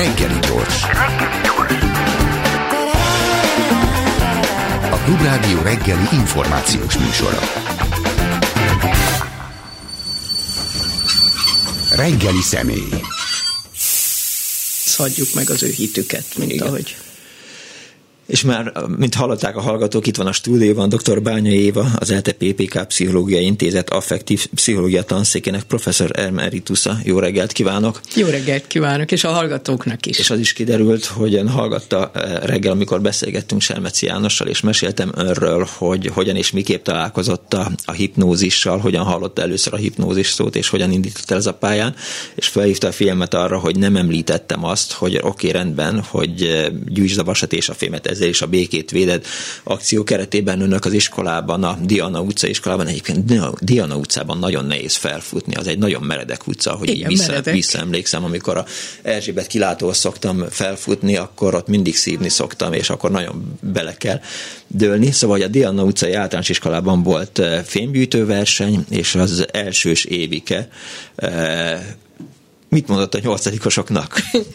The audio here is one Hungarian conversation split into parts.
Reggeli gyors. A Klubrádió reggeli információs műsora. Reggeli személy. Szadjuk meg az ő hitüket, mint Igen. ahogy és már, mint hallották a hallgatók, itt van a stúdióban dr. Bánya Éva, az LTPPK Pszichológiai Intézet affektív pszichológia tanszékének professzor emeritusa. Jó reggelt kívánok! Jó reggelt kívánok, és a hallgatóknak is. És az is kiderült, hogy ön hallgatta eh, reggel, amikor beszélgettünk Selmeci Jánossal, és meséltem önről, hogy hogyan és miképp találkozott a, a hipnózissal, hogyan hallotta először a hipnózis szót, és hogyan indított el ez a pályán, és felhívta a figyelmet arra, hogy nem említettem azt, hogy oké, okay, rendben, hogy eh, gyűjtsd a vasat és a fémet, ez ezzel is a békét véded akció keretében önök az iskolában, a Diana utca iskolában, egyébként Diana utcában nagyon nehéz felfutni, az egy nagyon meredek utca, hogy Igen, így vissza, visszaemlékszem, amikor a Erzsébet kilátóhoz szoktam felfutni, akkor ott mindig szívni szoktam, és akkor nagyon bele kell dőlni. Szóval hogy a Diana utcai általános iskolában volt eh, fémgyűjtőverseny, és az elsős évike eh, Mit mondott a nyolcadikosoknak?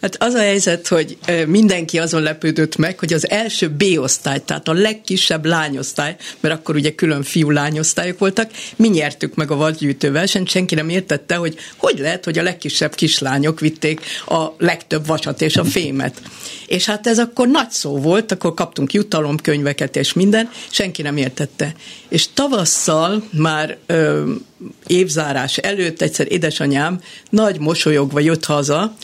Hát az a helyzet, hogy mindenki azon lepődött meg, hogy az első B-osztály, tehát a legkisebb lányosztály, mert akkor ugye külön fiú-lányosztályok voltak, mi nyertük meg a vadgyűjtő versenyt, senki nem értette, hogy hogy lehet, hogy a legkisebb kislányok vitték a legtöbb vasat és a fémet. És hát ez akkor nagy szó volt, akkor kaptunk jutalomkönyveket és minden, senki nem értette. És tavasszal már ö, évzárás előtt egyszer édesanyám nagy mosolyogva jött haza,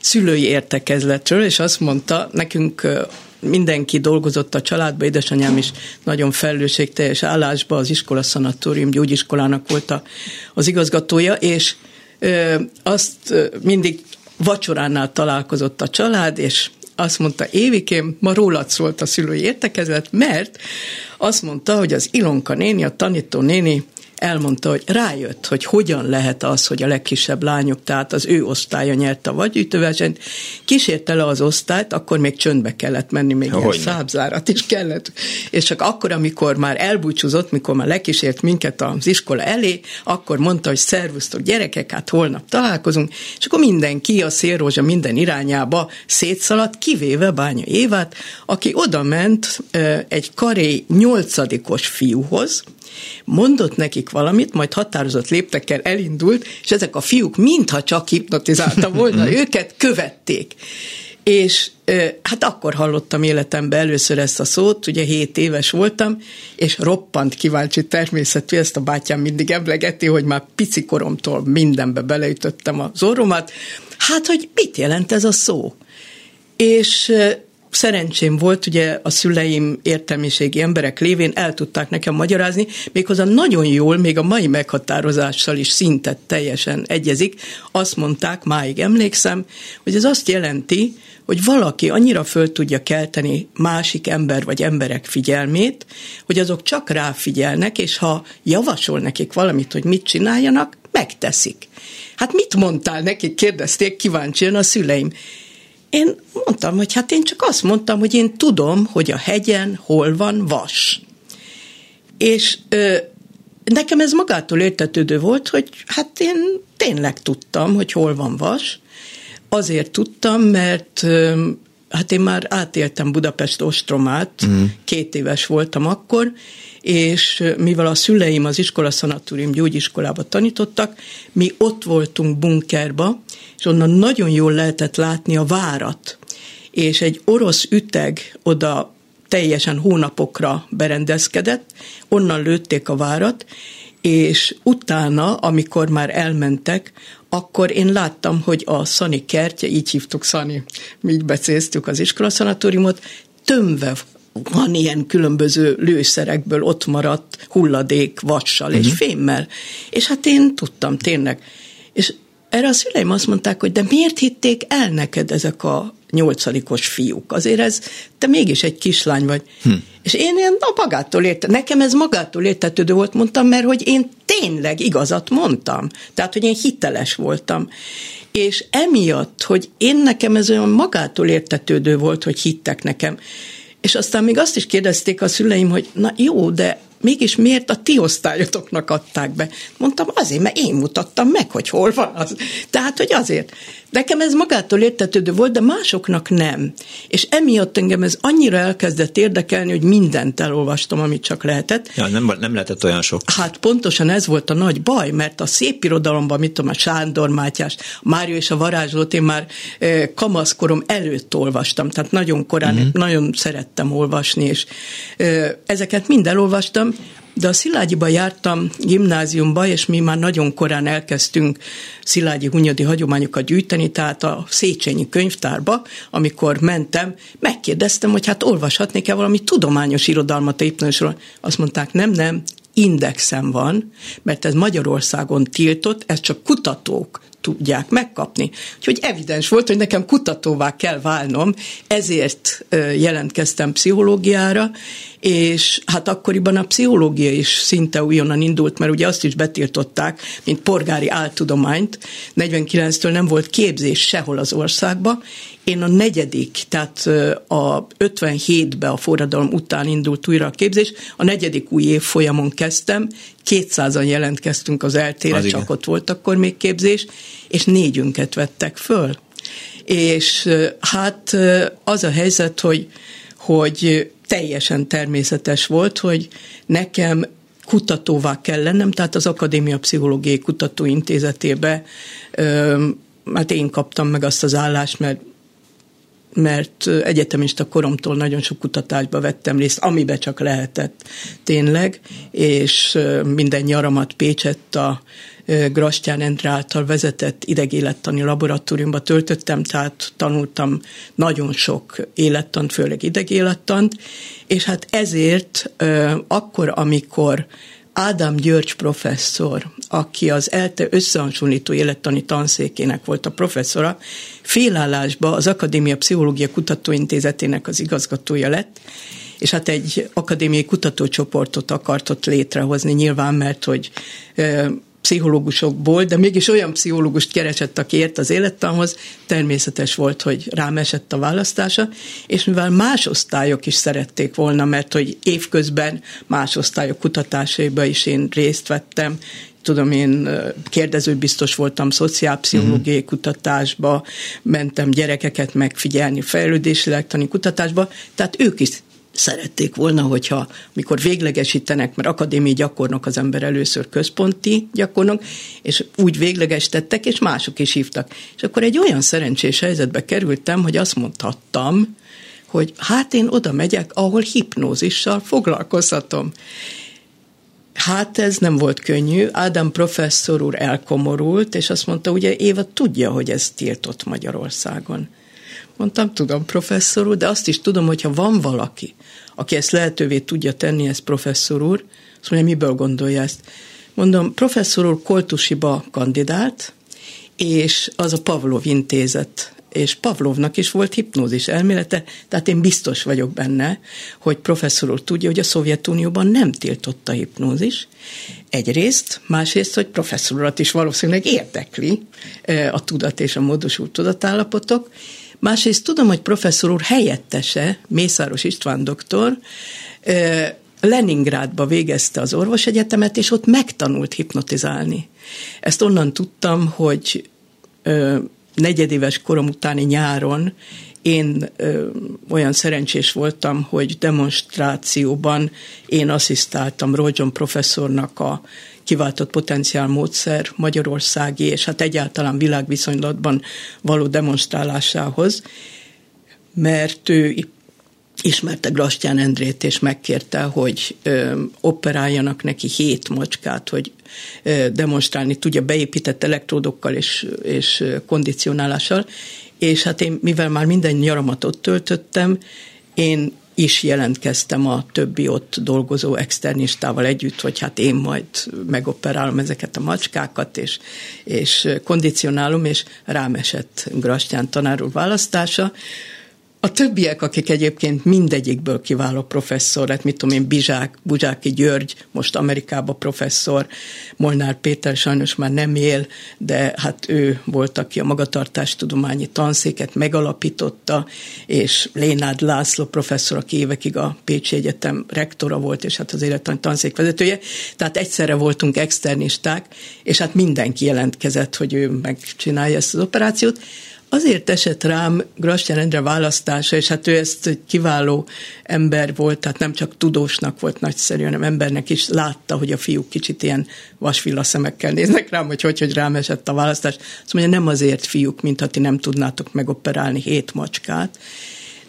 szülői értekezletről, és azt mondta, nekünk mindenki dolgozott a családba, édesanyám is nagyon felelősségteljes állásba, az iskola szanatórium gyógyiskolának volt a, az igazgatója, és ö, azt mindig vacsoránál találkozott a család, és azt mondta, Évikém, ma rólad szólt a szülői értekezlet, mert azt mondta, hogy az Ilonka néni, a tanító néni elmondta, hogy rájött, hogy hogyan lehet az, hogy a legkisebb lányok, tehát az ő osztálya nyerte a vagygyűjtőversenyt, kísérte le az osztályt, akkor még csöndbe kellett menni, még ilyen szábzárat is kellett. És csak akkor, amikor már elbúcsúzott, mikor már lekísért minket az iskola elé, akkor mondta, hogy szervusztok gyerekek, hát holnap találkozunk, és akkor mindenki a szélrózsa minden irányába szétszaladt, kivéve Bánya Évát, aki oda ment egy karé nyolcadikos fiúhoz, mondott nekik valamit, majd határozott léptekkel elindult, és ezek a fiúk mintha csak hipnotizálta volna őket, követték. És hát akkor hallottam életemben először ezt a szót, ugye 7 éves voltam, és roppant kíváncsi természetű, ezt a bátyám mindig emlegeti, hogy már pici koromtól mindenbe beleütöttem az orromat. Hát, hogy mit jelent ez a szó? És szerencsém volt, ugye a szüleim értelmiségi emberek lévén el tudták nekem magyarázni, méghozzá nagyon jól, még a mai meghatározással is szinte teljesen egyezik. Azt mondták, máig emlékszem, hogy ez azt jelenti, hogy valaki annyira föl tudja kelteni másik ember vagy emberek figyelmét, hogy azok csak ráfigyelnek, és ha javasol nekik valamit, hogy mit csináljanak, megteszik. Hát mit mondtál nekik, kérdezték kíváncsian a szüleim. Én mondtam, hogy hát én csak azt mondtam, hogy én tudom, hogy a hegyen hol van vas. És ö, nekem ez magától értetődő volt, hogy hát én tényleg tudtam, hogy hol van vas. Azért tudtam, mert ö, hát én már átéltem Budapest ostromát, uh-huh. két éves voltam akkor, és mivel a szüleim az iskola szanatórium gyógyiskolába tanítottak, mi ott voltunk bunkerba, és onnan nagyon jól lehetett látni a várat, és egy orosz üteg oda teljesen hónapokra berendezkedett, onnan lőtték a várat, és utána, amikor már elmentek, akkor én láttam, hogy a Szani kertje, így hívtuk Szani, mi így becéztük az iskolaszanatóriumot, tömve van ilyen különböző lőszerekből ott maradt hulladék vassal uh-huh. és mhm. fémmel. És hát én tudtam tényleg. És erre a szüleim azt mondták, hogy de miért hitték el neked ezek a nyolcadikos fiúk? Azért ez, te mégis egy kislány vagy. Hm. És én ilyen na, magától érte, nekem ez magától értetődő volt, mondtam, mert hogy én tényleg igazat mondtam. Tehát, hogy én hiteles voltam. És emiatt, hogy én nekem ez olyan magától értetődő volt, hogy hittek nekem. És aztán még azt is kérdezték a szüleim, hogy na jó, de mégis miért a ti osztályotoknak adták be? Mondtam, azért, mert én mutattam meg, hogy hol van az. Tehát, hogy azért. Nekem ez magától értetődő volt, de másoknak nem. És emiatt engem ez annyira elkezdett érdekelni, hogy mindent elolvastam, amit csak lehetett. Ja, nem, nem lehetett olyan sok. Hát pontosan ez volt a nagy baj, mert a szép irodalomban, mit tudom, a Sándor Mátyás, Mário és a varázslót én már eh, kamaszkorom előtt olvastam, tehát nagyon korán, uh-huh. nagyon szerettem olvasni, és eh, ezeket mind elolvastam, de a Szilágyiba jártam gimnáziumba, és mi már nagyon korán elkezdtünk Szilágyi hunyadi hagyományokat gyűjteni, tehát a Széchenyi könyvtárba, amikor mentem, megkérdeztem, hogy hát olvashatnék-e valami tudományos irodalmat a Azt mondták, nem, nem, indexem van, mert ez Magyarországon tiltott, ez csak kutatók tudják megkapni. Úgyhogy evidens volt, hogy nekem kutatóvá kell válnom, ezért jelentkeztem pszichológiára, és hát akkoriban a pszichológia is szinte újonnan indult, mert ugye azt is betiltották, mint polgári áltudományt. 49-től nem volt képzés sehol az országba. Én a negyedik, tehát a 57-ben a forradalom után indult újra a képzés, a negyedik új év folyamon kezdtem, 200-an jelentkeztünk az eltére, az csak igen. ott volt akkor még képzés, és négyünket vettek föl. És hát az a helyzet, hogy, hogy teljesen természetes volt, hogy nekem kutatóvá kell lennem, tehát az Akadémia Pszichológiai Kutatóintézetébe, hát én kaptam meg azt az állást, mert mert egyetemista koromtól nagyon sok kutatásba vettem részt, amibe csak lehetett tényleg, és minden nyaramat Pécsett a Grastyán Endre által vezetett idegélettani laboratóriumba töltöttem, tehát tanultam nagyon sok élettant, főleg idegélettant, és hát ezért akkor, amikor Ádám György professzor, aki az ELTE összehasonlító élettani tanszékének volt a professzora, félállásba az Akadémia Pszichológia Kutatóintézetének az igazgatója lett, és hát egy akadémiai kutatócsoportot akart ott létrehozni, nyilván, mert hogy pszichológusokból, de mégis olyan pszichológust keresett, aki ért az élettanhoz, természetes volt, hogy rám esett a választása, és mivel más osztályok is szerették volna, mert hogy évközben más osztályok kutatásaiba is én részt vettem, tudom, én kérdezőbiztos voltam szociálpszichológiai uh-huh. kutatásba, mentem gyerekeket megfigyelni fejlődési kutatásba, tehát ők is szerették volna, hogyha mikor véglegesítenek, mert akadémiai gyakornok az ember először központi gyakornok, és úgy véglegesítettek, és mások is hívtak. És akkor egy olyan szerencsés helyzetbe kerültem, hogy azt mondhattam, hogy hát én oda megyek, ahol hipnózissal foglalkozhatom. Hát ez nem volt könnyű. Ádám professzor úr elkomorult, és azt mondta, ugye Éva tudja, hogy ez tiltott Magyarországon. Mondtam, tudom, professzor úr, de azt is tudom, hogyha van valaki, aki ezt lehetővé tudja tenni, ez professzor úr, azt mondja, miből gondolja ezt? Mondom, professzor úr Koltusiba kandidált, és az a Pavlov intézet és Pavlovnak is volt hipnózis elmélete, tehát én biztos vagyok benne, hogy professzor úr tudja, hogy a Szovjetunióban nem tiltott a hipnózis, egyrészt, másrészt, hogy professzor urat is valószínűleg érdekli eh, a tudat és a módosult tudatállapotok, Másrészt tudom, hogy professzor úr helyettese, Mészáros István doktor, Leningrádba végezte az orvosegyetemet, és ott megtanult hipnotizálni. Ezt onnan tudtam, hogy negyedéves korom utáni nyáron én ö, olyan szerencsés voltam, hogy demonstrációban én asszisztáltam Rojon professzornak a kiváltott potenciál módszer magyarországi és hát egyáltalán világviszonylatban való demonstrálásához, mert ő ismerte Glastyán Endrét, és megkérte, hogy ö, operáljanak neki hét macskát, hogy ö, demonstrálni tudja beépített elektródokkal és, és kondicionálással, és hát én, mivel már minden nyaramat ott töltöttem, én is jelentkeztem a többi ott dolgozó externistával együtt, hogy hát én majd megoperálom ezeket a macskákat, és, és kondicionálom, és rám esett Grastyán tanár úr választása, A többiek, akik egyébként mindegyikből kiváló professzor lett, mit tudom én, Bizsák, Buzsáki György, most Amerikába professzor, Molnár Péter sajnos már nem él, de hát ő volt, aki a magatartástudományi tanszéket megalapította, és Lénád László professzor, aki évekig a Pécsi Egyetem rektora volt, és hát az élettani tanszék vezetője. Tehát egyszerre voltunk externisták, és hát mindenki jelentkezett, hogy ő megcsinálja ezt az operációt. Azért esett rám Grastyán Endre választása, és hát ő ezt egy kiváló ember volt, tehát nem csak tudósnak volt nagyszerű, hanem embernek is látta, hogy a fiúk kicsit ilyen vasvilla szemekkel néznek rám, hogy hogy, hogy rám esett a választás. Azt mondja, nem azért fiúk, mint ha ti nem tudnátok megoperálni hét macskát,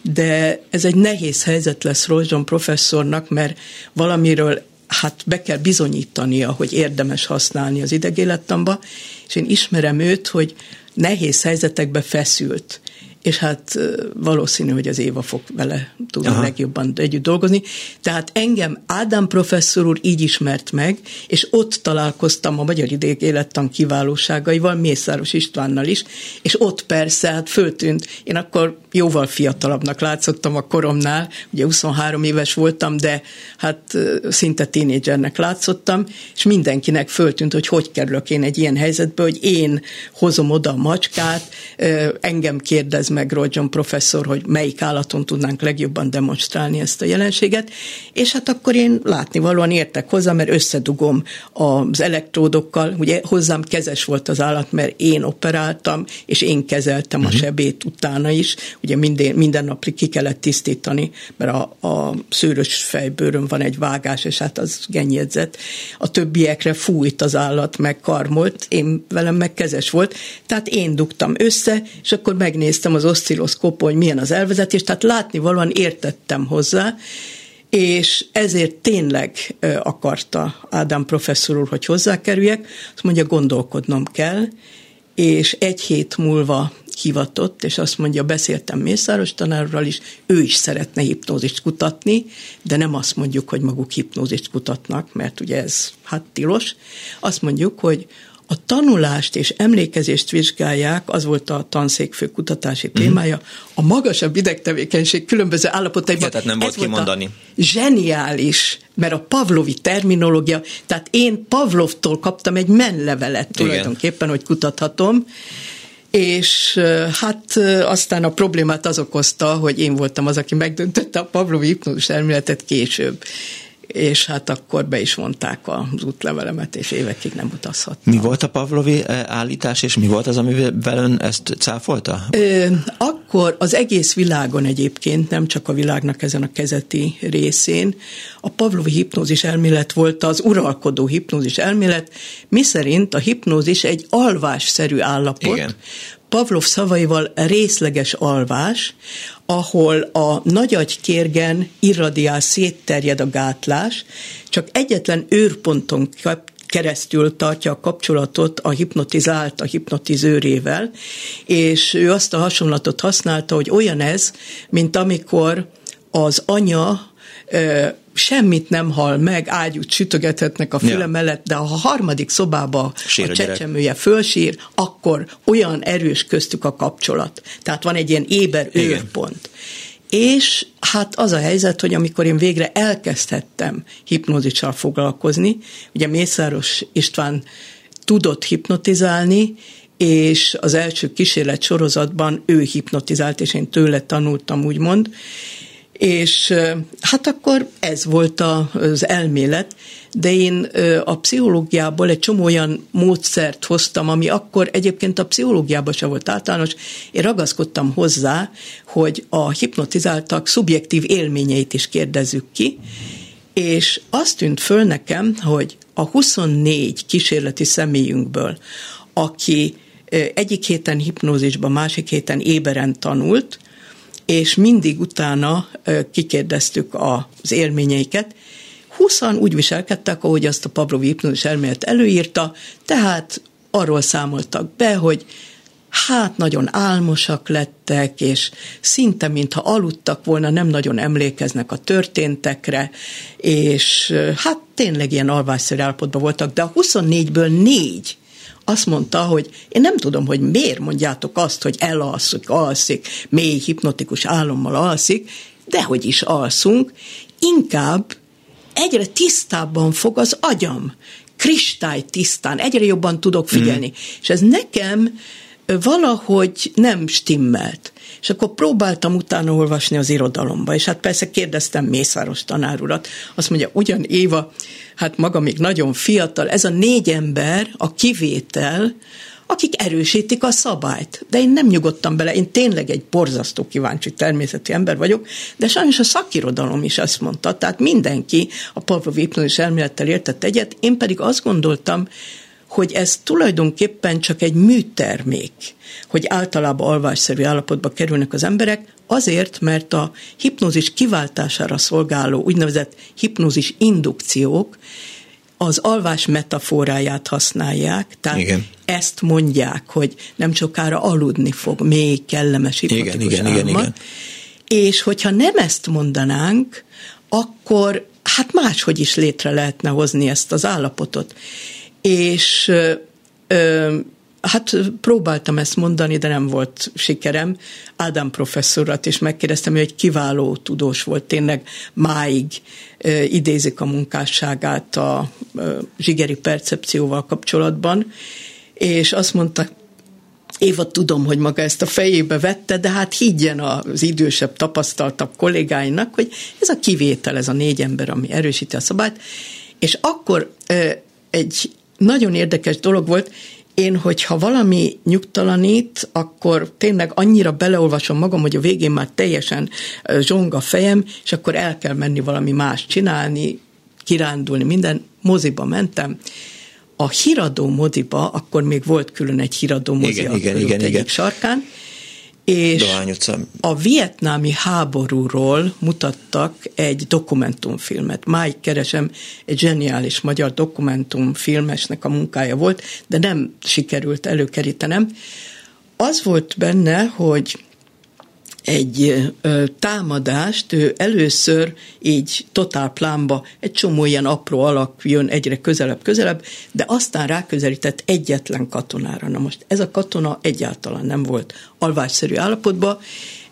de ez egy nehéz helyzet lesz Rozson professzornak, mert valamiről hát be kell bizonyítania, hogy érdemes használni az idegélettamba, és én ismerem őt, hogy nehéz helyzetekbe feszült és hát valószínű, hogy az Éva fog vele tudni Aha. legjobban együtt dolgozni. Tehát engem Ádám professzor úr így ismert meg, és ott találkoztam a Magyar Idég Élettan kiválóságaival, Mészáros Istvánnal is, és ott persze, hát föltűnt, én akkor jóval fiatalabbnak látszottam a koromnál, ugye 23 éves voltam, de hát szinte tínédzsernek látszottam, és mindenkinek föltűnt, hogy hogy kerülök én egy ilyen helyzetbe, hogy én hozom oda a macskát, engem kérdez meg Rodjon professzor, hogy melyik állaton tudnánk legjobban demonstrálni ezt a jelenséget, és hát akkor én látnivalóan értek hozzá, mert összedugom az elektródokkal, ugye hozzám kezes volt az állat, mert én operáltam, és én kezeltem uh-huh. a mhm. sebét utána is, ugye minden, minden nap ki kellett tisztítani, mert a, a szőrös fejbőrön van egy vágás, és hát az genyedzett. A többiekre fújt az állat, meg karmolt, én velem meg kezes volt, tehát én dugtam össze, és akkor megnéztem az oszcilloszkópon, hogy milyen az elvezetés, tehát látni valóan értettem hozzá, és ezért tényleg akarta Ádám professzor úr, hogy hozzákerüljek, azt mondja, gondolkodnom kell, és egy hét múlva hivatott, és azt mondja, beszéltem Mészáros tanárral is, ő is szeretne hipnózist kutatni, de nem azt mondjuk, hogy maguk hipnózist kutatnak, mert ugye ez hát tilos. Azt mondjuk, hogy a tanulást és emlékezést vizsgálják, az volt a tanszékfő kutatási mhm. témája, a magasabb idegtevékenység különböző állapotaiban. Ja, tehát nem volt kimondani. Volt zseniális, mert a pavlovi terminológia, tehát én Pavlovtól kaptam egy menlevelet tulajdonképpen, Igen. hogy kutathatom, és hát aztán a problémát az okozta, hogy én voltam az, aki megdöntötte a Pavlovi hipnózis elméletet később és hát akkor be is mondták az útlevelemet, és évekig nem utazhattam. Mi volt a Pavlovi eh, állítás, és mi volt az, amivel ön ezt cáfolta? Ö, akkor az egész világon egyébként, nem csak a világnak ezen a kezeti részén, a Pavlovi hipnózis elmélet volt az uralkodó hipnózis elmélet, miszerint a hipnózis egy alvásszerű állapot, Igen. Pavlov szavaival részleges alvás, ahol a nagyagykérgen irradiál szétterjed a gátlás, csak egyetlen őrponton keresztül tartja a kapcsolatot a hipnotizált a hipnotizőrével, és ő azt a hasonlatot használta, hogy olyan ez, mint amikor az anya semmit nem hal meg, ágyút sütögethetnek a füle ja. mellett, de ha a harmadik szobába Sír a, a csecsemője fölsír, akkor olyan erős köztük a kapcsolat. Tehát van egy ilyen éber őrpont. És hát az a helyzet, hogy amikor én végre elkezdhettem hipnózissal foglalkozni, ugye Mészáros István tudott hipnotizálni, és az első kísérlet sorozatban ő hipnotizált, és én tőle tanultam, úgymond, és hát akkor ez volt az elmélet, de én a pszichológiából egy csomó olyan módszert hoztam, ami akkor egyébként a pszichológiában se volt általános. Én ragaszkodtam hozzá, hogy a hipnotizáltak szubjektív élményeit is kérdezzük ki, és azt tűnt föl nekem, hogy a 24 kísérleti személyünkből, aki egyik héten hipnózisban, másik héten éberen tanult, és mindig utána kikérdeztük az élményeiket. Huszan úgy viselkedtek, ahogy azt a Pavlovi hipnózis elmélet előírta, tehát arról számoltak be, hogy hát nagyon álmosak lettek, és szinte mintha aludtak volna, nem nagyon emlékeznek a történtekre, és hát tényleg ilyen alvásszerű állapotban voltak, de a 24-ből négy azt mondta, hogy én nem tudom, hogy miért mondjátok azt, hogy elalszik, alszik, mély hipnotikus álommal alszik, de hogy is alszunk, inkább egyre tisztábban fog az agyam, kristály tisztán, egyre jobban tudok figyelni. Mm. És ez nekem valahogy nem stimmelt. És akkor próbáltam utána olvasni az irodalomba, és hát persze kérdeztem Mészáros tanárurat, azt mondja, ugyan Éva, hát maga még nagyon fiatal, ez a négy ember, a kivétel, akik erősítik a szabályt. De én nem nyugodtam bele, én tényleg egy borzasztó kíváncsi természeti ember vagyok, de sajnos a szakirodalom is azt mondta, tehát mindenki a Pavlov hipnózis elmélettel értett egyet, én pedig azt gondoltam, hogy ez tulajdonképpen csak egy műtermék, hogy általában alvásszerű állapotba kerülnek az emberek, azért, mert a hipnózis kiváltására szolgáló úgynevezett hipnózis indukciók az alvás metaforáját használják, tehát igen. ezt mondják, hogy nem sokára aludni fog, még kellemes hipnotikus igen, igen, igen, igen. És hogyha nem ezt mondanánk, akkor hát máshogy is létre lehetne hozni ezt az állapotot és ö, hát próbáltam ezt mondani, de nem volt sikerem. Ádám professzorat is megkérdeztem, hogy egy kiváló tudós volt, tényleg máig ö, idézik a munkásságát a ö, zsigeri percepcióval kapcsolatban, és azt mondta, Éva, tudom, hogy maga ezt a fejébe vette, de hát higgyen az idősebb, tapasztaltabb kollégáinak, hogy ez a kivétel, ez a négy ember, ami erősíti a szabályt, és akkor egy nagyon érdekes dolog volt, én, hogyha valami nyugtalanít, akkor tényleg annyira beleolvasom magam, hogy a végén már teljesen zsong a fejem, és akkor el kell menni valami más csinálni, kirándulni, minden. Moziba mentem. A híradó moziba, akkor még volt külön egy híradó mozi igen, a igen, igen, igen. sarkán, és a vietnámi háborúról mutattak egy dokumentumfilmet. Máig keresem, egy zseniális magyar dokumentumfilmesnek a munkája volt, de nem sikerült előkerítenem. Az volt benne, hogy egy támadást, ő először így totál plánba egy csomó ilyen apró alak jön egyre közelebb, közelebb, de aztán ráközelített egyetlen katonára. Na most ez a katona egyáltalán nem volt alvásszerű állapotban,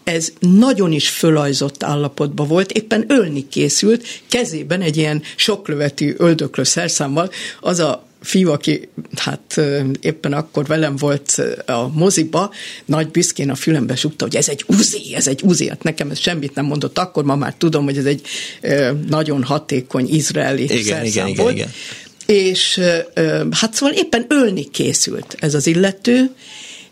ez nagyon is fölajzott állapotban volt, éppen ölni készült, kezében egy ilyen soklövetű öldöklő szerszámmal, az a fiú, aki hát éppen akkor velem volt a moziba, nagy büszkén a fülembe sukta, hogy ez egy uzi, ez egy uzi. Hát nekem ez semmit nem mondott akkor, ma már tudom, hogy ez egy nagyon hatékony izraeli igen, szerszám igen, volt. Igen, igen. És hát szóval éppen ölni készült ez az illető,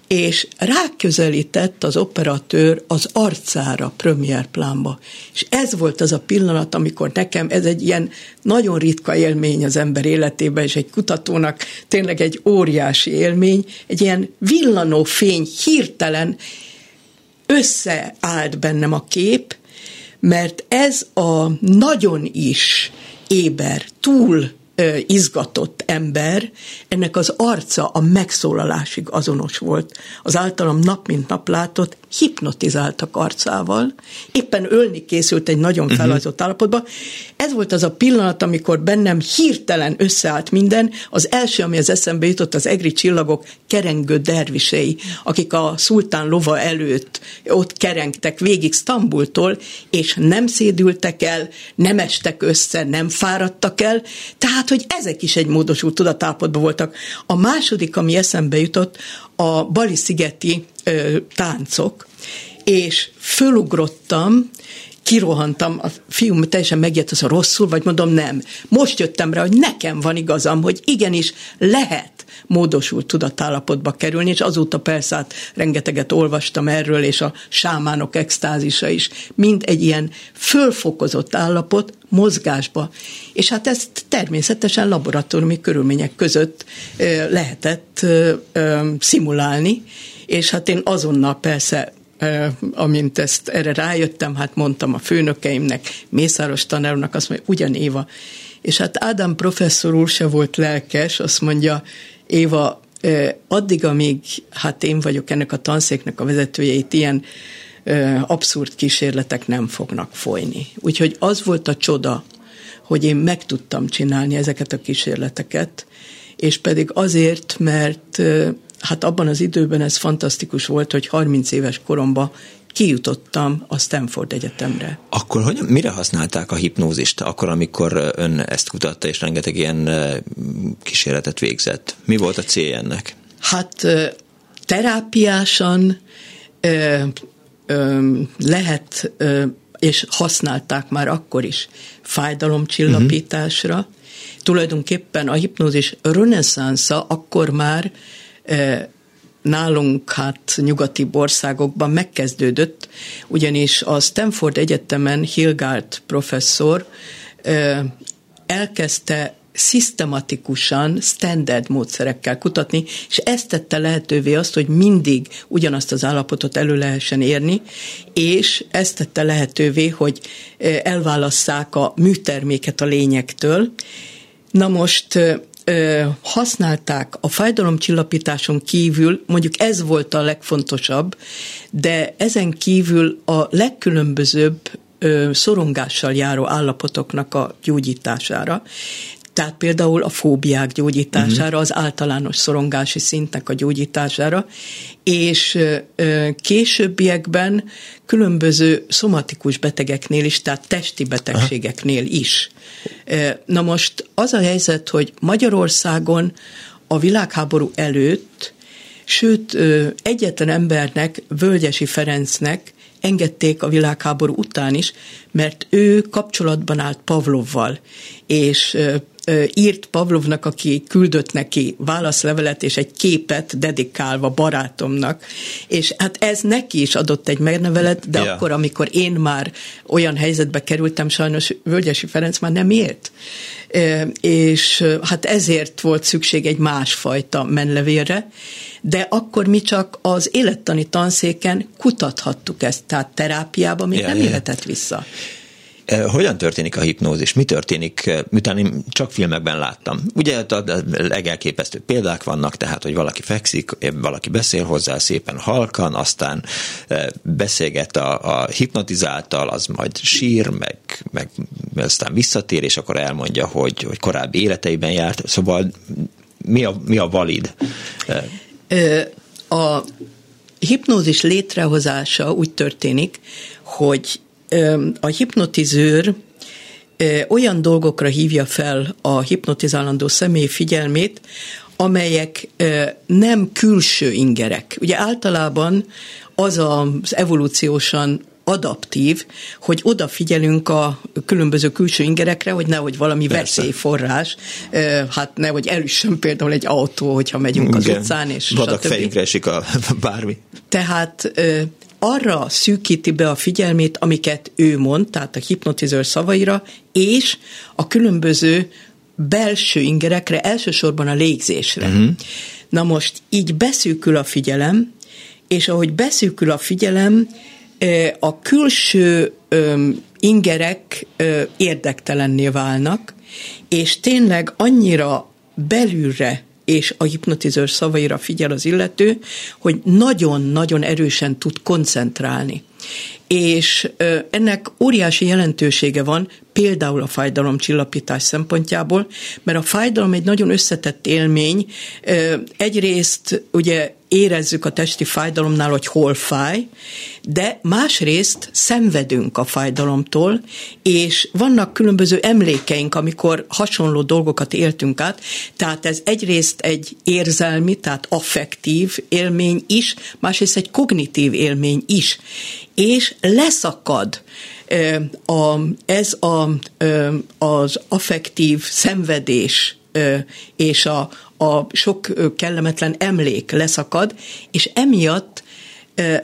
és ráközelített az operatőr az arcára premier plánba. És ez volt az a pillanat, amikor nekem ez egy ilyen nagyon ritka élmény az ember életében, és egy kutatónak tényleg egy óriási élmény, egy ilyen villanó fény hirtelen összeállt bennem a kép, mert ez a nagyon is éber, túl izgatott ember, ennek az arca a megszólalásig azonos volt. Az általam nap mint nap látott, hipnotizáltak arcával, éppen ölni készült egy nagyon mhm. felajzott állapotba. Ez volt az a pillanat, amikor bennem hirtelen összeállt minden. Az első, ami az eszembe jutott, az egri csillagok kerengő dervisei, akik a szultán lova előtt ott kerengtek végig Stambultól, és nem szédültek el, nem estek össze, nem fáradtak el, tehát, hogy ezek is egy módosult tudatállapotban voltak. A második, ami eszembe jutott, a Bali-szigeti ö, táncok, és fölugrottam, kirohantam, a fiúm teljesen megijedt, az a rosszul, vagy mondom nem. Most jöttem rá, hogy nekem van igazam, hogy igenis lehet módosult tudatállapotba kerülni, és azóta persze hát rengeteget olvastam erről, és a sámánok extázisa is, mind egy ilyen fölfokozott állapot mozgásba. És hát ezt természetesen laboratóriumi körülmények között lehetett szimulálni, és hát én azonnal persze amint ezt erre rájöttem, hát mondtam a főnökeimnek, Mészáros tanárnak, azt mondja, ugyan Éva. És hát Ádám professzor úr se volt lelkes, azt mondja, Éva, addig, amíg hát én vagyok ennek a tanszéknek a vezetője, itt ilyen abszurd kísérletek nem fognak folyni. Úgyhogy az volt a csoda, hogy én meg tudtam csinálni ezeket a kísérleteket, és pedig azért, mert hát abban az időben ez fantasztikus volt, hogy 30 éves koromban kijutottam a Stanford Egyetemre. Akkor hogy, mire használták a hipnózist, akkor, amikor ön ezt kutatta, és rengeteg ilyen kísérletet végzett? Mi volt a célja ennek? Hát terápiásan lehet, és használták már akkor is fájdalomcsillapításra. Uh-huh. Tulajdonképpen a hipnózis reneszánsza akkor már nálunk hát nyugati országokban megkezdődött, ugyanis a Stanford Egyetemen Hilgard professzor elkezdte szisztematikusan, standard módszerekkel kutatni, és ezt tette lehetővé azt, hogy mindig ugyanazt az állapotot elő lehessen érni, és ezt tette lehetővé, hogy elválasszák a műterméket a lényektől. Na most ö, használták a fájdalomcsillapításon kívül, mondjuk ez volt a legfontosabb, de ezen kívül a legkülönbözőbb ö, szorongással járó állapotoknak a gyógyítására. Tehát például a fóbiák gyógyítására, az általános szorongási szintnek a gyógyítására, és későbbiekben különböző szomatikus betegeknél is, tehát testi betegségeknél is. Na most az a helyzet, hogy Magyarországon a világháború előtt, sőt egyetlen embernek, Völgyesi Ferencnek engedték a világháború után is, mert ő kapcsolatban állt Pavlovval, és írt Pavlovnak, aki küldött neki válaszlevelet és egy képet dedikálva barátomnak, és hát ez neki is adott egy megnevelet, de yeah. akkor, amikor én már olyan helyzetbe kerültem, sajnos Völgyesi Ferenc már nem élt. És hát ezért volt szükség egy másfajta menlevélre, de akkor mi csak az élettani tanszéken kutathattuk ezt, tehát terápiába még yeah, nem yeah. jöhetett vissza. Eh, hogyan történik a hipnózis? Mi történik, eh, miután én csak filmekben láttam? Ugye a legelképesztő példák vannak, tehát, hogy valaki fekszik, eh, valaki beszél hozzá szépen halkan, aztán beszélget a, a hipnotizáltal, az majd sír, meg, meg aztán visszatér, és akkor elmondja, hogy, hogy korábbi életeiben járt. Szóval mi a, mi a valid? A hipnózis létrehozása úgy történik, hogy a hipnotizőr olyan dolgokra hívja fel a hipnotizálandó személy figyelmét, amelyek nem külső ingerek. Ugye általában az az evolúciósan adaptív, hogy odafigyelünk a különböző külső ingerekre, hogy nehogy valami Persze. veszélyforrás, hát nehogy elüssön például egy autó, hogyha megyünk az Igen. utcán, és Vadak fejünkre esik a bármi. Tehát arra szűkíti be a figyelmét, amiket ő mond, tehát a hipnotizőr szavaira, és a különböző belső ingerekre, elsősorban a légzésre. Uh-huh. Na most így beszűkül a figyelem, és ahogy beszűkül a figyelem, a külső ingerek érdektelenné válnak, és tényleg annyira belülre és a hipnotizőr szavaira figyel az illető, hogy nagyon-nagyon erősen tud koncentrálni. És ennek óriási jelentősége van például a fájdalomcsillapítás szempontjából, mert a fájdalom egy nagyon összetett élmény. Egyrészt ugye érezzük a testi fájdalomnál, hogy hol fáj, de másrészt szenvedünk a fájdalomtól, és vannak különböző emlékeink, amikor hasonló dolgokat éltünk át, tehát ez egyrészt egy érzelmi, tehát affektív élmény is, másrészt egy kognitív élmény is, és leszakad a, ez a, az affektív szenvedés és a, a sok kellemetlen emlék leszakad, és emiatt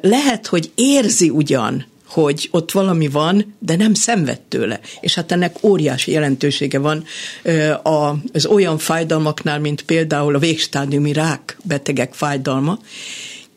lehet, hogy érzi ugyan, hogy ott valami van, de nem szenved tőle. És hát ennek óriási jelentősége van az olyan fájdalmaknál, mint például a végstádiumi rák betegek fájdalma.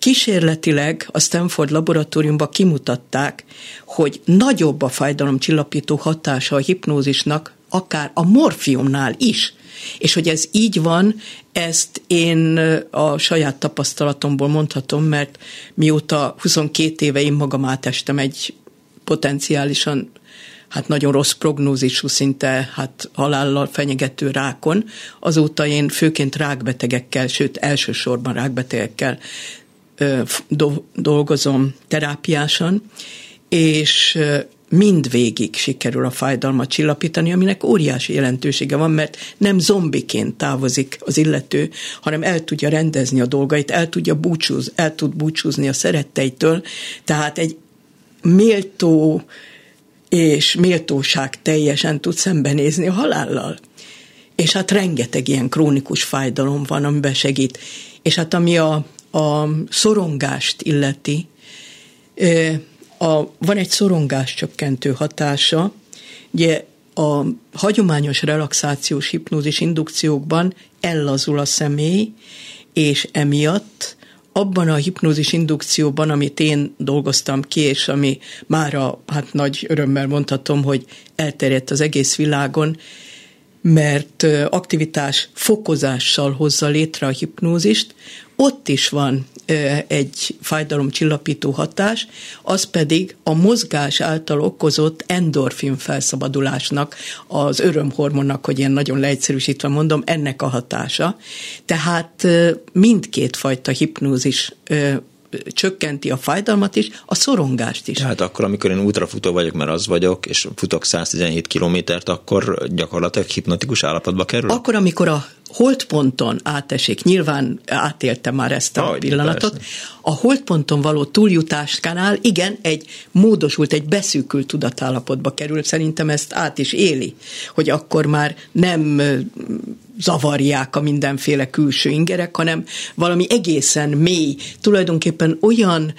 Kísérletileg a Stanford laboratóriumban kimutatták, hogy nagyobb a fájdalomcsillapító hatása a hipnózisnak, akár a morfiumnál is. És hogy ez így van, ezt én a saját tapasztalatomból mondhatom, mert mióta 22 éve én magam átestem egy potenciálisan hát nagyon rossz prognózisú, szinte hát halállal fenyegető rákon. Azóta én főként rákbetegekkel, sőt elsősorban rákbetegekkel do- dolgozom terápiásan, és mind végig sikerül a fájdalmat csillapítani, aminek óriási jelentősége van, mert nem zombiként távozik az illető, hanem el tudja rendezni a dolgait, el tudja búcsúz, el tud búcsúzni a szeretteitől, tehát egy méltó és méltóság teljesen tud szembenézni a halállal. És hát rengeteg ilyen krónikus fájdalom van, amiben segít. És hát ami a, a szorongást illeti, a, van egy szorongás csökkentő hatása, ugye a hagyományos relaxációs hipnózis indukciókban ellazul a személy, és emiatt abban a hipnózis indukcióban, amit én dolgoztam ki, és ami mára hát nagy örömmel mondhatom, hogy elterjedt az egész világon, mert aktivitás fokozással hozza létre a hipnózist, ott is van egy fájdalomcsillapító hatás, az pedig a mozgás által okozott endorfin felszabadulásnak, az örömhormonnak, hogy ilyen nagyon leegyszerűsítve mondom, ennek a hatása. Tehát mindkét fajta hipnózis csökkenti a fájdalmat is, a szorongást is. Tehát akkor, amikor én útrafutó vagyok, mert az vagyok, és futok 117 kilométert, akkor gyakorlatilag hipnotikus állapotba kerül? Akkor, amikor a holdponton átesik, nyilván átéltem már ezt a Ahogy, pillanatot, persze. a holdponton való túljutáskánál igen, egy módosult, egy beszűkült tudatállapotba kerül, szerintem ezt át is éli, hogy akkor már nem zavarják a mindenféle külső ingerek, hanem valami egészen mély, tulajdonképpen olyan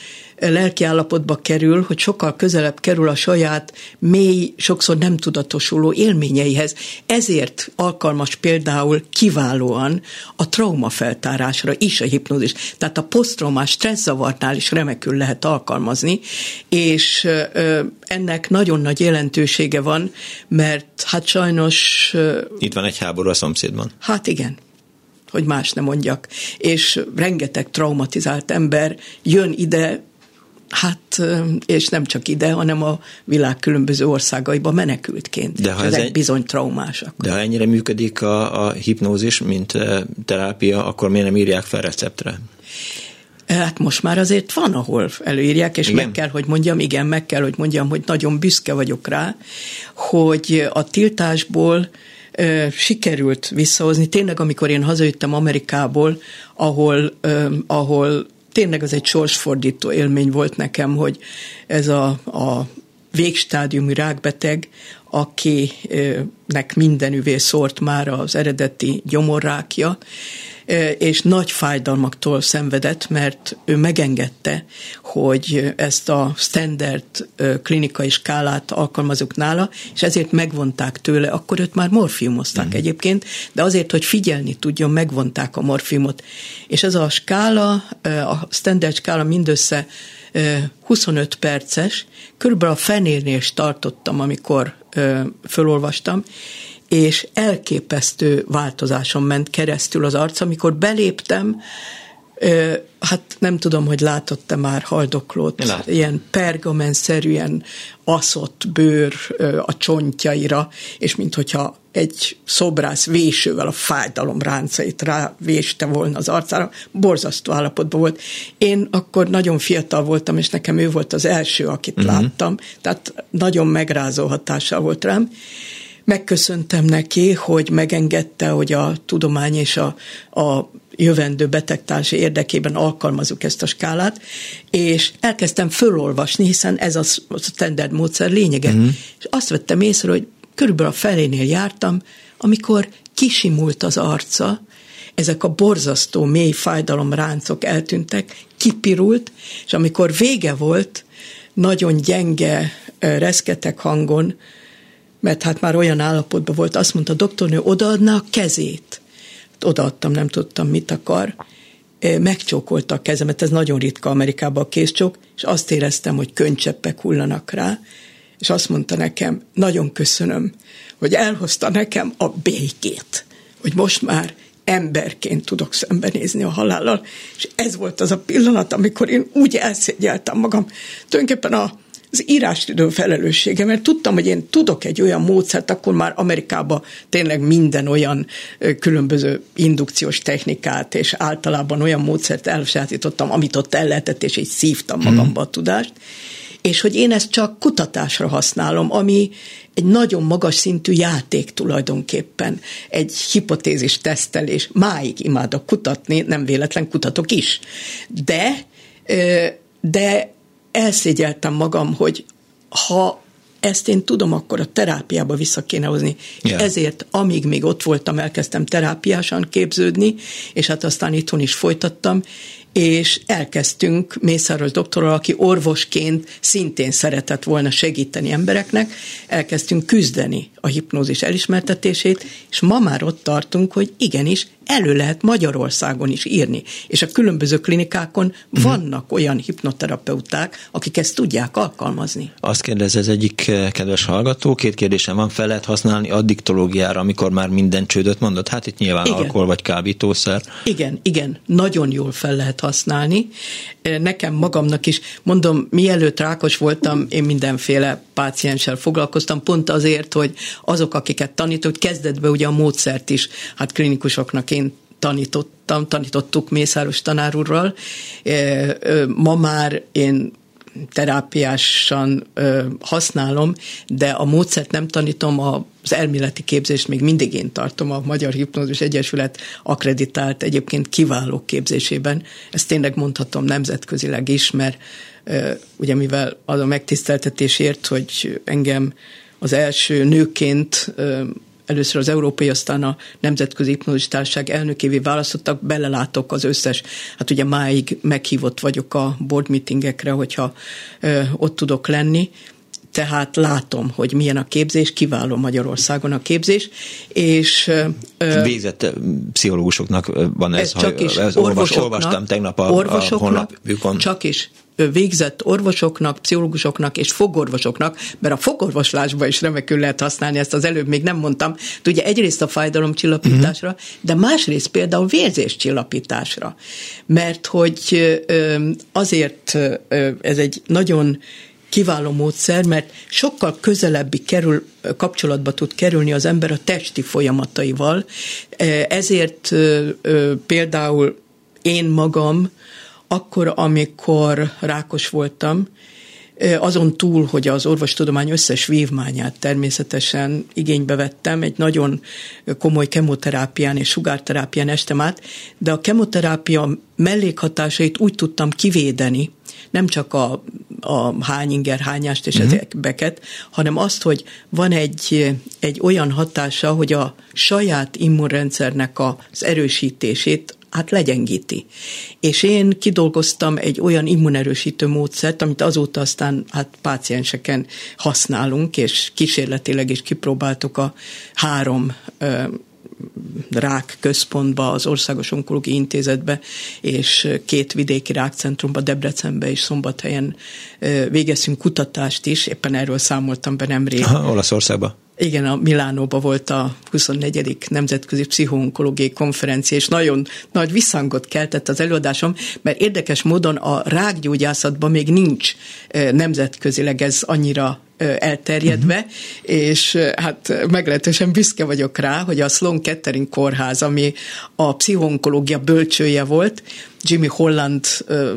lelkiállapotba kerül, hogy sokkal közelebb kerül a saját mély, sokszor nem tudatosuló élményeihez. Ezért alkalmas például kiválóan a traumafeltárásra is a hipnózis. Tehát a posztraumás stresszavartnál is remekül lehet alkalmazni, és ennek nagyon nagy jelentősége van, mert hát sajnos... Itt van egy háború a szomszédban. Hát igen hogy más nem mondjak. És rengeteg traumatizált ember jön ide Hát, és nem csak ide, hanem a világ különböző országaiba menekültként. De ha ezek ez bizony traumásak. De ha ennyire működik a, a hipnózis, mint terápia, akkor miért nem írják fel receptre? Hát most már azért van, ahol előírják, és igen. meg kell, hogy mondjam, igen, meg kell, hogy mondjam, hogy nagyon büszke vagyok rá, hogy a tiltásból sikerült visszahozni. Tényleg, amikor én hazajöttem Amerikából, ahol, ahol tényleg az egy sorsfordító élmény volt nekem, hogy ez a, a végstádiumú rákbeteg, akinek mindenüvé szórt már az eredeti gyomorrákja, és nagy fájdalmaktól szenvedett, mert ő megengedte, hogy ezt a standard klinikai skálát alkalmazunk nála, és ezért megvonták tőle, akkor őt már morfiumozták uh-huh. egyébként, de azért, hogy figyelni tudjon, megvonták a morfiumot. És ez a skála, a standard skála mindössze 25 perces, körülbelül a fenérnél is tartottam, amikor fölolvastam, és elképesztő változáson ment keresztül az arc. Amikor beléptem, hát nem tudom, hogy látott-e már haldoklót, ilyen pergamenszerűen aszott bőr a csontjaira, és minthogyha egy szobrász vésővel a fájdalom ráncait rávéste volna az arcára, borzasztó állapotban volt. Én akkor nagyon fiatal voltam, és nekem ő volt az első, akit uh-huh. láttam, tehát nagyon megrázó hatással volt rám, megköszöntem neki, hogy megengedte, hogy a tudomány és a, a jövendő betegtársi érdekében alkalmazunk ezt a skálát, és elkezdtem fölolvasni, hiszen ez a standard módszer lényege. Mm. És azt vettem észre, hogy körülbelül a felénél jártam, amikor kisimult az arca, ezek a borzasztó mély fájdalomráncok eltűntek, kipirult, és amikor vége volt, nagyon gyenge, reszketek hangon mert hát már olyan állapotban volt, azt mondta a doktornő, odaadná a kezét. Odaadtam, nem tudtam, mit akar. Megcsókolta a kezemet, ez nagyon ritka Amerikában a kézcsók, és azt éreztem, hogy könycseppek hullanak rá, és azt mondta nekem, nagyon köszönöm, hogy elhozta nekem a békét, hogy most már emberként tudok szembenézni a halállal, és ez volt az a pillanat, amikor én úgy elszégyeltem magam. Tulajdonképpen a az írásidő felelőssége, mert tudtam, hogy én tudok egy olyan módszert, akkor már Amerikában tényleg minden olyan különböző indukciós technikát, és általában olyan módszert elsajátítottam, amit ott el lehetett, és így szívtam magamba a tudást, és hogy én ezt csak kutatásra használom, ami egy nagyon magas szintű játék tulajdonképpen, egy hipotézis tesztelés. Máig imádok kutatni, nem véletlen kutatok is. De, de elszégyeltem magam, hogy ha ezt én tudom, akkor a terápiába vissza kéne hozni. Yeah. Ezért, amíg még ott voltam, elkezdtem terápiásan képződni, és hát aztán itthon is folytattam, és elkezdtünk Mészáros doktorral, aki orvosként szintén szeretett volna segíteni embereknek, elkezdtünk küzdeni a hipnózis elismertetését, és ma már ott tartunk, hogy igenis elő lehet Magyarországon is írni. És a különböző klinikákon uh-huh. vannak olyan hipnoterapeuták, akik ezt tudják alkalmazni. Azt kérdez ez egyik eh, kedves hallgató, két kérdésem van, fel lehet használni addiktológiára, amikor már minden csődöt mondott? Hát itt nyilván igen. alkohol vagy kábítószer. Igen, igen, nagyon jól fel lehet használni. Nekem magamnak is, mondom, mielőtt rákos voltam, én mindenféle pácienssel foglalkoztam, pont azért, hogy azok, akiket tanított, kezdetben ugye a módszert is, hát klinikusoknak én tanítottam, tanítottuk Mészáros tanárúrral. Ma már én terápiásan használom, de a módszert nem tanítom, az elméleti képzést még mindig én tartom a Magyar Hipnózis Egyesület akreditált, egyébként kiváló képzésében. Ezt tényleg mondhatom nemzetközileg is, mert ugye mivel az a megtiszteltetésért, hogy engem az első nőként először az európai, aztán a Nemzetközi Hipnózis Társaság elnökévé választottak, belelátok az összes, hát ugye máig meghívott vagyok a board meetingekre, hogyha ö, ott tudok lenni, tehát látom, hogy milyen a képzés, kiváló Magyarországon a képzés, és... Végzett pszichológusoknak van ez, ez csak is ez orvosoknak, olvastam tegnap a, orvosoknak, a honlapjukon. Csak is végzett orvosoknak, pszichológusoknak és fogorvosoknak, mert a fogorvoslásban is remekül lehet használni, ezt az előbb még nem mondtam, de ugye egyrészt a fájdalomcsillapításra, uh-huh. de másrészt például vérzéscsillapításra, mert hogy azért ez egy nagyon kiváló módszer, mert sokkal közelebbi kerül, kapcsolatba tud kerülni az ember a testi folyamataival. Ezért például én magam akkor, amikor rákos voltam, azon túl, hogy az orvostudomány összes vívmányát természetesen igénybe vettem, egy nagyon komoly kemoterápián és sugárterápián estem át, de a kemoterápia mellékhatásait úgy tudtam kivédeni, nem csak a, a hányinger hányást és uh-huh. ezekbeket, hanem azt, hogy van egy, egy olyan hatása, hogy a saját immunrendszernek az erősítését hát legyengíti. És én kidolgoztam egy olyan immunerősítő módszert, amit azóta aztán hát pácienseken használunk, és kísérletileg is kipróbáltuk a három rák központba, az Országos Onkológiai Intézetbe, és két vidéki rákcentrumba, Debrecenbe és Szombathelyen végeztünk kutatást is, éppen erről számoltam be nemrég. Aha, Olaszországba. Igen, a Milánóba volt a 24. Nemzetközi Pszichoonkológiai Konferencia, és nagyon nagy visszhangot keltett az előadásom, mert érdekes módon a rákgyógyászatban még nincs nemzetközileg ez annyira elterjedve, uh-huh. és hát meglehetősen büszke vagyok rá, hogy a Sloan Kettering kórház, ami a pszichonkológia bölcsője volt, Jimmy Holland,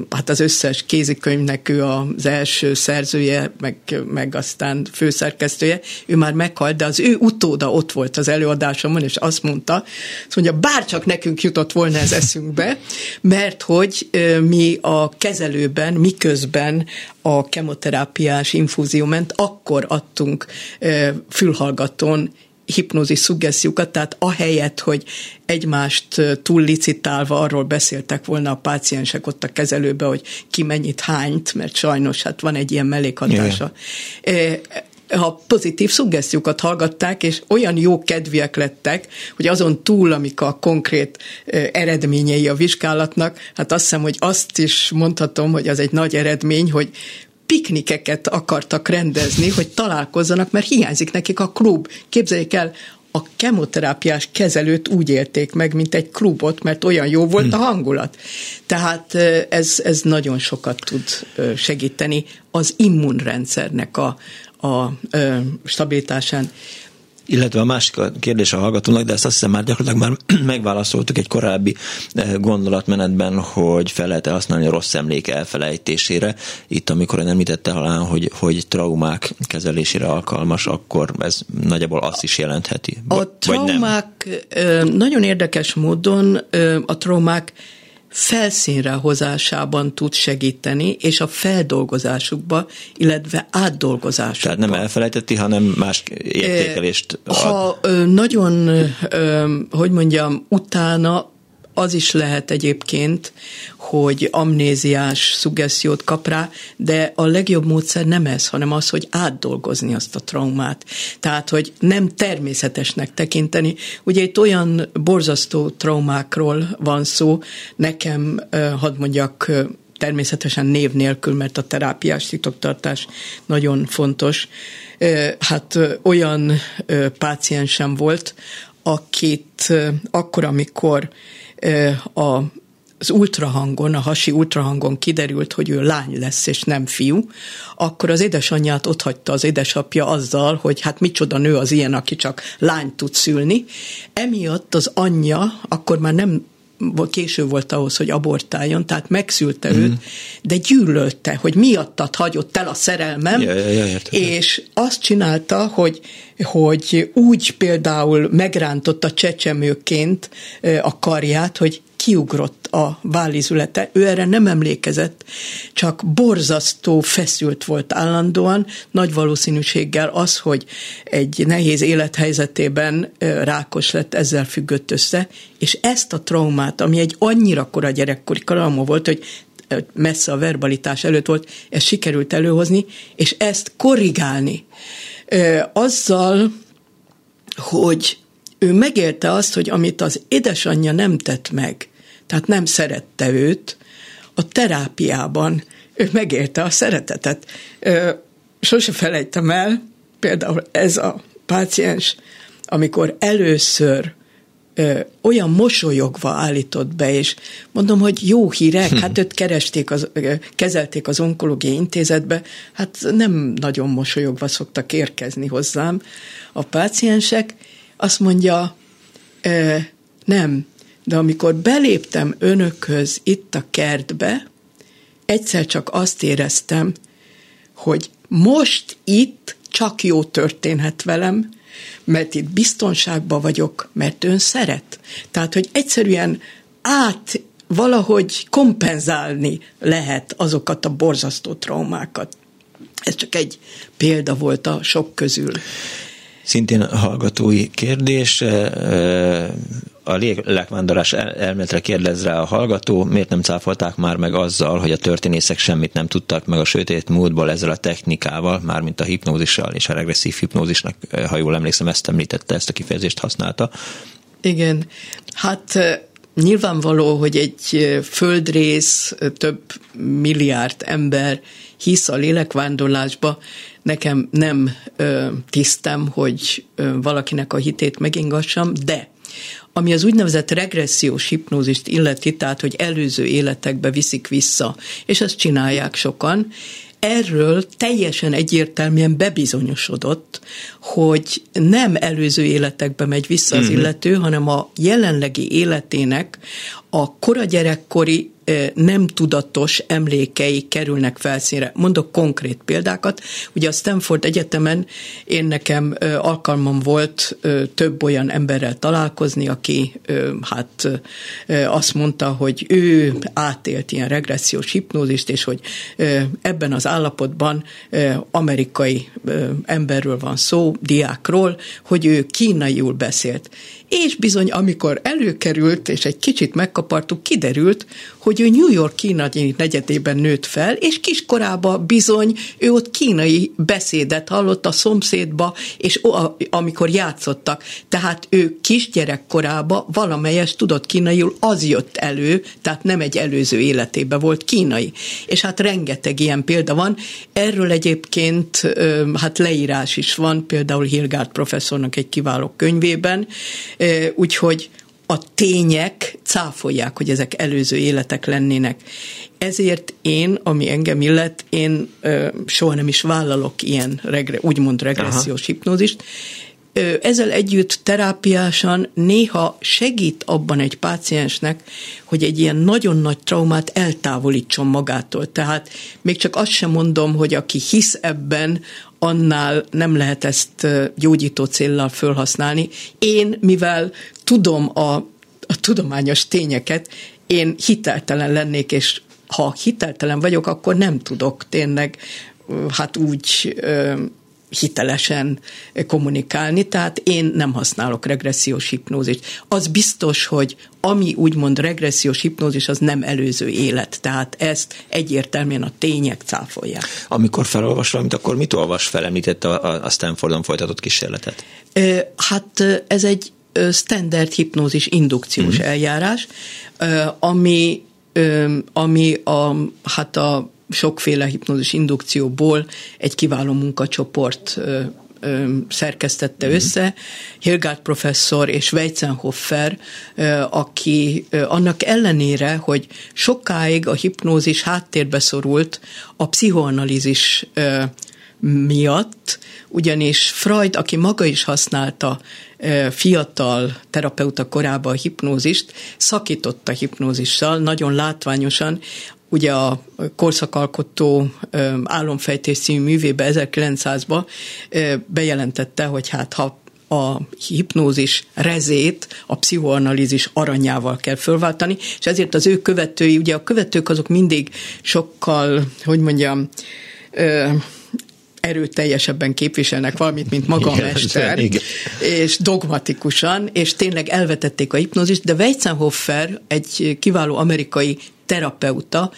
hát az összes kézikönyvnek ő az első szerzője, meg, meg aztán főszerkesztője, ő már meghalt, de az ő utóda ott volt az előadásomon, és azt mondta, azt mondja, bárcsak nekünk jutott volna ez eszünkbe, mert hogy mi a kezelőben, miközben a kemoterápiás infúzió ment, akkor adtunk fülhallgatón hipnózis szuggesztiókat, tehát ahelyett, hogy egymást túllicitálva arról beszéltek volna a páciensek ott a kezelőbe, hogy ki mennyit hányt, mert sajnos hát van egy ilyen mellékhatása. Ha pozitív szuggesztiókat hallgatták, és olyan jó kedviek lettek, hogy azon túl, amik a konkrét eredményei a vizsgálatnak, hát azt hiszem, hogy azt is mondhatom, hogy az egy nagy eredmény, hogy piknikeket akartak rendezni, hogy találkozzanak, mert hiányzik nekik a klub. Képzeljék el, a kemoterápiás kezelőt úgy élték meg, mint egy klubot, mert olyan jó volt a hangulat. Tehát ez, ez nagyon sokat tud segíteni az immunrendszernek a, a, a stabilitásán. Illetve a másik kérdés a hallgatónak, de ezt azt hiszem már gyakorlatilag már megválaszoltuk egy korábbi eh, gondolatmenetben, hogy fel lehet használni a rossz emlék elfelejtésére. Itt, amikor ön említette talán, hogy, hogy traumák kezelésére alkalmas, akkor ez nagyjából azt is jelentheti. A traumák nagyon érdekes módon a traumák felszínre hozásában tud segíteni, és a feldolgozásukba, illetve átdolgozásukba. Tehát nem elfelejteti, hanem más értékelést ad. Ha nagyon, hogy mondjam, utána az is lehet egyébként, hogy amnéziás szuggesziót kap rá, de a legjobb módszer nem ez, hanem az, hogy átdolgozni azt a traumát. Tehát, hogy nem természetesnek tekinteni. Ugye itt olyan borzasztó traumákról van szó, nekem, hadd mondjak, természetesen név nélkül, mert a terápiás titoktartás nagyon fontos. Hát olyan páciensem volt, akit akkor, amikor a az ultrahangon, a hasi ultrahangon kiderült, hogy ő lány lesz, és nem fiú, akkor az édesanyját ott hagyta az édesapja azzal, hogy hát micsoda nő az ilyen, aki csak lányt tud szülni. Emiatt az anyja akkor már nem késő volt ahhoz, hogy abortáljon, tehát megszülte mm. őt, de gyűlölte, hogy miattad hagyott el a szerelmem, ja, ja, ja, és azt csinálta, hogy, hogy úgy például megrántotta csecsemőként a karját, hogy kiugrott a vállizülete. Ő erre nem emlékezett, csak borzasztó feszült volt állandóan, nagy valószínűséggel az, hogy egy nehéz élethelyzetében rákos lett, ezzel függött össze, és ezt a traumát, ami egy annyira kora gyerekkori trauma volt, hogy messze a verbalitás előtt volt, ezt sikerült előhozni, és ezt korrigálni. Azzal, hogy ő megélte azt, hogy amit az édesanyja nem tett meg, tehát nem szerette őt, a terápiában ő megélte a szeretetet. Sose felejtem el, például ez a páciens, amikor először ö, olyan mosolyogva állított be, és mondom, hogy jó hírek, hm. hát őt keresték, az, ö, kezelték az onkológiai intézetbe, hát nem nagyon mosolyogva szoktak érkezni hozzám a páciensek, azt mondja, ö, nem, de amikor beléptem önökhöz itt a kertbe, egyszer csak azt éreztem, hogy most itt csak jó történhet velem, mert itt biztonságban vagyok, mert ön szeret. Tehát, hogy egyszerűen át valahogy kompenzálni lehet azokat a borzasztó traumákat. Ez csak egy példa volt a sok közül. Szintén hallgatói kérdés a lélekvándorás elméletre kérdez rá a hallgató, miért nem cáfolták már meg azzal, hogy a történészek semmit nem tudtak meg a sötét múltból ezzel a technikával, mármint a hipnózissal és a regresszív hipnózisnak, ha jól emlékszem, ezt említette, ezt a kifejezést használta. Igen, hát nyilvánvaló, hogy egy földrész, több milliárd ember hisz a lélekvándorlásba, nekem nem ö, tisztem, hogy valakinek a hitét megingassam, de ami az úgynevezett regressziós hipnózist illeti, tehát hogy előző életekbe viszik vissza, és ezt csinálják sokan, erről teljesen egyértelműen bebizonyosodott, hogy nem előző életekbe megy vissza az mhm. illető, hanem a jelenlegi életének a kora gyerekkori nem tudatos emlékei kerülnek felszínre. Mondok konkrét példákat. Ugye a Stanford Egyetemen én nekem alkalmam volt több olyan emberrel találkozni, aki hát azt mondta, hogy ő átélt ilyen regressziós hipnózist, és hogy ebben az állapotban amerikai emberről van szó, diákról, hogy ő kínaiul beszélt. És bizony, amikor előkerült, és egy kicsit megkapartuk, kiderült, hogy ő New York kínai negyedében nőtt fel, és kiskorába bizony ő ott kínai beszédet hallott a szomszédba, és amikor játszottak. Tehát ő kisgyerekkorába valamelyes tudott kínaiul, az jött elő, tehát nem egy előző életében volt kínai. És hát rengeteg ilyen példa van. Erről egyébként hát leírás is van, például Hilgard professzornak egy kiváló könyvében, úgyhogy a tények cáfolják, hogy ezek előző életek lennének. Ezért én, ami engem illet, én ö, soha nem is vállalok ilyen regre, úgymond regressziós Aha. hipnózist. Ezzel együtt terápiásan néha segít abban egy páciensnek, hogy egy ilyen nagyon nagy traumát eltávolítson magától. Tehát még csak azt sem mondom, hogy aki hisz ebben, annál nem lehet ezt gyógyító céllal felhasználni. Én, mivel tudom a, a tudományos tényeket, én hiteltelen lennék, és ha hiteltelen vagyok, akkor nem tudok tényleg hát úgy hitelesen kommunikálni, tehát én nem használok regressziós hipnózist. Az biztos, hogy ami úgymond regressziós hipnózis, az nem előző élet, tehát ezt egyértelműen a tények cáfolják. Amikor felolvas valamit, akkor mit olvas fel, említette a, Stanfordon folytatott kísérletet? Hát ez egy standard hipnózis indukciós mm. eljárás, ami, ami a, hát a sokféle hipnózis indukcióból egy kiváló munkacsoport szerkesztette mm. össze, Hilgard professzor és Weizsänghofer, aki annak ellenére, hogy sokáig a hipnózis háttérbe szorult a pszichoanalízis miatt, ugyanis Freud, aki maga is használta fiatal terapeuta korában a hipnózist, szakította hipnózissal, nagyon látványosan, ugye a korszakalkotó álomfejtés című művébe 1900-ban bejelentette, hogy hát ha a hipnózis rezét a pszichoanalízis aranyával kell fölváltani, és ezért az ő követői, ugye a követők azok mindig sokkal, hogy mondjam, erőteljesebben képviselnek valamit, mint maga a mester, igen. és dogmatikusan, és tényleg elvetették a hipnózist, de Weizsänghofer, egy kiváló amerikai terapeuta,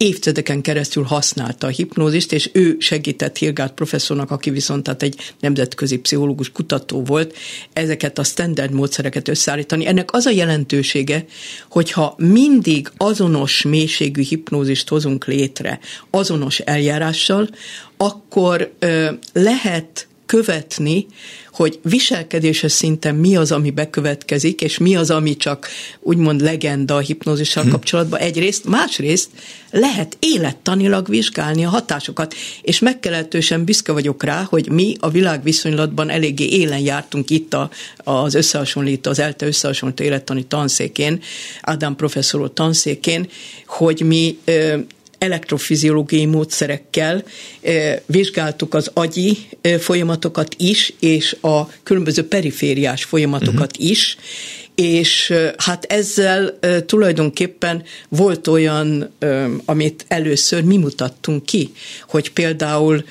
évtizedeken keresztül használta a hipnózist, és ő segített Hilgard professzornak, aki viszont tehát egy nemzetközi pszichológus kutató volt, ezeket a standard módszereket összeállítani. Ennek az a jelentősége, hogyha mindig azonos mélységű hipnózist hozunk létre, azonos eljárással, akkor ö, lehet követni, hogy viselkedéses szinten mi az, ami bekövetkezik, és mi az, ami csak úgymond legenda a hipnózissal hmm. kapcsolatban egyrészt, másrészt lehet élettanilag vizsgálni a hatásokat, és megkeletősen büszke vagyok rá, hogy mi a világviszonylatban eléggé élen jártunk itt a, az összehasonlító, az ELTE összehasonlító élettani tanszékén, Ádám professzor tanszékén, hogy mi elektrofiziológiai módszerekkel vizsgáltuk az agyi folyamatokat is, és a különböző perifériás folyamatokat uh-huh. is, és hát ezzel tulajdonképpen volt olyan, amit először mi mutattunk ki, hogy például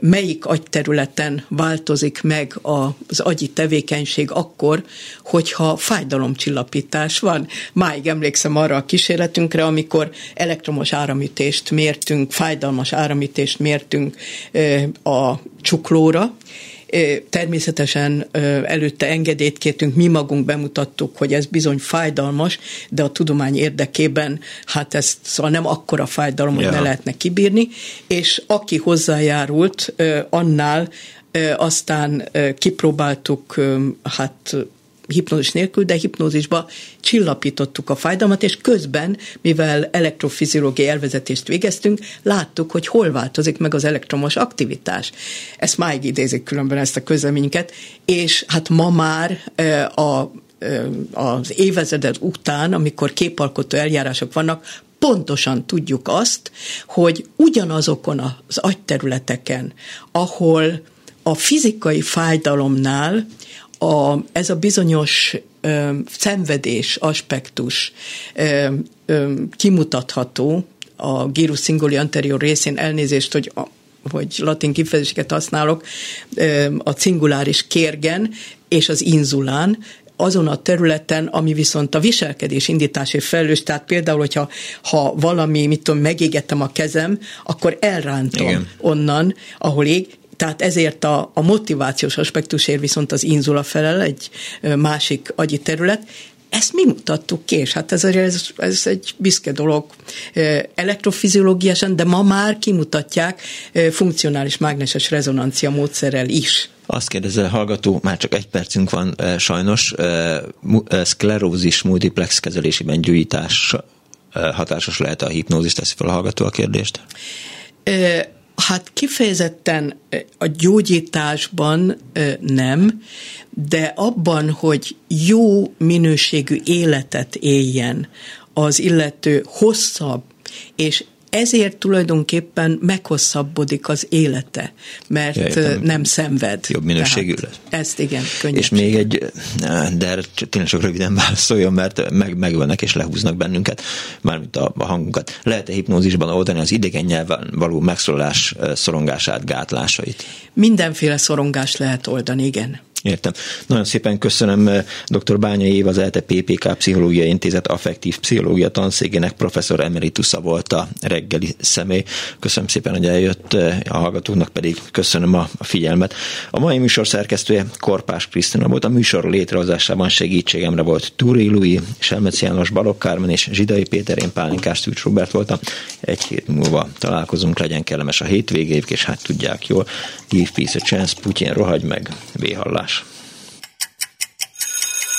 melyik agyterületen változik meg az agyi tevékenység akkor, hogyha fájdalomcsillapítás van. Máig emlékszem arra a kísérletünkre, amikor elektromos áramütést mértünk, fájdalmas áramütést mértünk a csuklóra, Természetesen előtte engedélyt kértünk, mi magunk bemutattuk, hogy ez bizony fájdalmas, de a tudomány érdekében hát ez szóval nem akkora fájdalom, hogy yeah. ne lehetne kibírni, és aki hozzájárult, annál aztán kipróbáltuk hát hipnózis nélkül, de hipnózisba csillapítottuk a fájdalmat, és közben, mivel elektrofiziológiai elvezetést végeztünk, láttuk, hogy hol változik meg az elektromos aktivitás. Ezt máig idézik különben ezt a közleményeket, és hát ma már a az évezedet után, amikor képalkotó eljárások vannak, pontosan tudjuk azt, hogy ugyanazokon az agyterületeken, ahol a fizikai fájdalomnál a, ez a bizonyos ö, szenvedés aspektus ö, ö, kimutatható a gyrus singuli anterior részén elnézést, hogy a, hogy latin kifejezéseket használok, a cinguláris kérgen és az inzulán, azon a területen, ami viszont a viselkedés indításért felelős, tehát például, hogyha ha valami, mit tudom, megégettem a kezem, akkor elrántom Igen. onnan, ahol ég, tehát ezért a, a motivációs aspektusért viszont az inzula felel, egy másik agyi terület, ezt mi mutattuk ki, és hát ez, ez, ez egy büszke dolog elektrofiziológiásan, de ma már kimutatják funkcionális mágneses rezonancia módszerrel is. Azt kérdezze a hallgató, már csak egy percünk van sajnos, szklerózis multiplex kezelésében gyújtás hatásos lehet a hipnózis, teszi fel a hallgató a kérdést? Hát kifejezetten a gyógyításban nem, de abban, hogy jó minőségű életet éljen az illető hosszabb és ezért tulajdonképpen meghosszabbodik az élete, mert Jaj, nem szenved. Jobb minőségű lesz. Ezt igen, könnyű. És még egy, de tényleg csak röviden válaszoljon, mert meg, megölnek és lehúznak bennünket, mármint a, a hangunkat. Lehet-e hipnózisban oldani az idegen nyelven való megszólalás szorongását, gátlásait? Mindenféle szorongást lehet oldani, igen. Értem. Nagyon szépen köszönöm eh, dr. Bányai Év, az ELTE PPK Pszichológiai Intézet affektív pszichológia tanszégének professzor emeritusza volt a reggeli személy. Köszönöm szépen, hogy eljött, eh, a hallgatóknak pedig köszönöm a figyelmet. A mai műsor szerkesztője Korpás Krisztina volt, a műsor létrehozásában segítségemre volt Túri Lui, Selmeci János Balogh Kármen és Zsidai Péter, én Pálinkás Tűcs Robert voltam. Egy hét múlva találkozunk, legyen kellemes a hétvégév, és hát tudják jól, give peace a chance, Putyin rohagy meg, véhallás.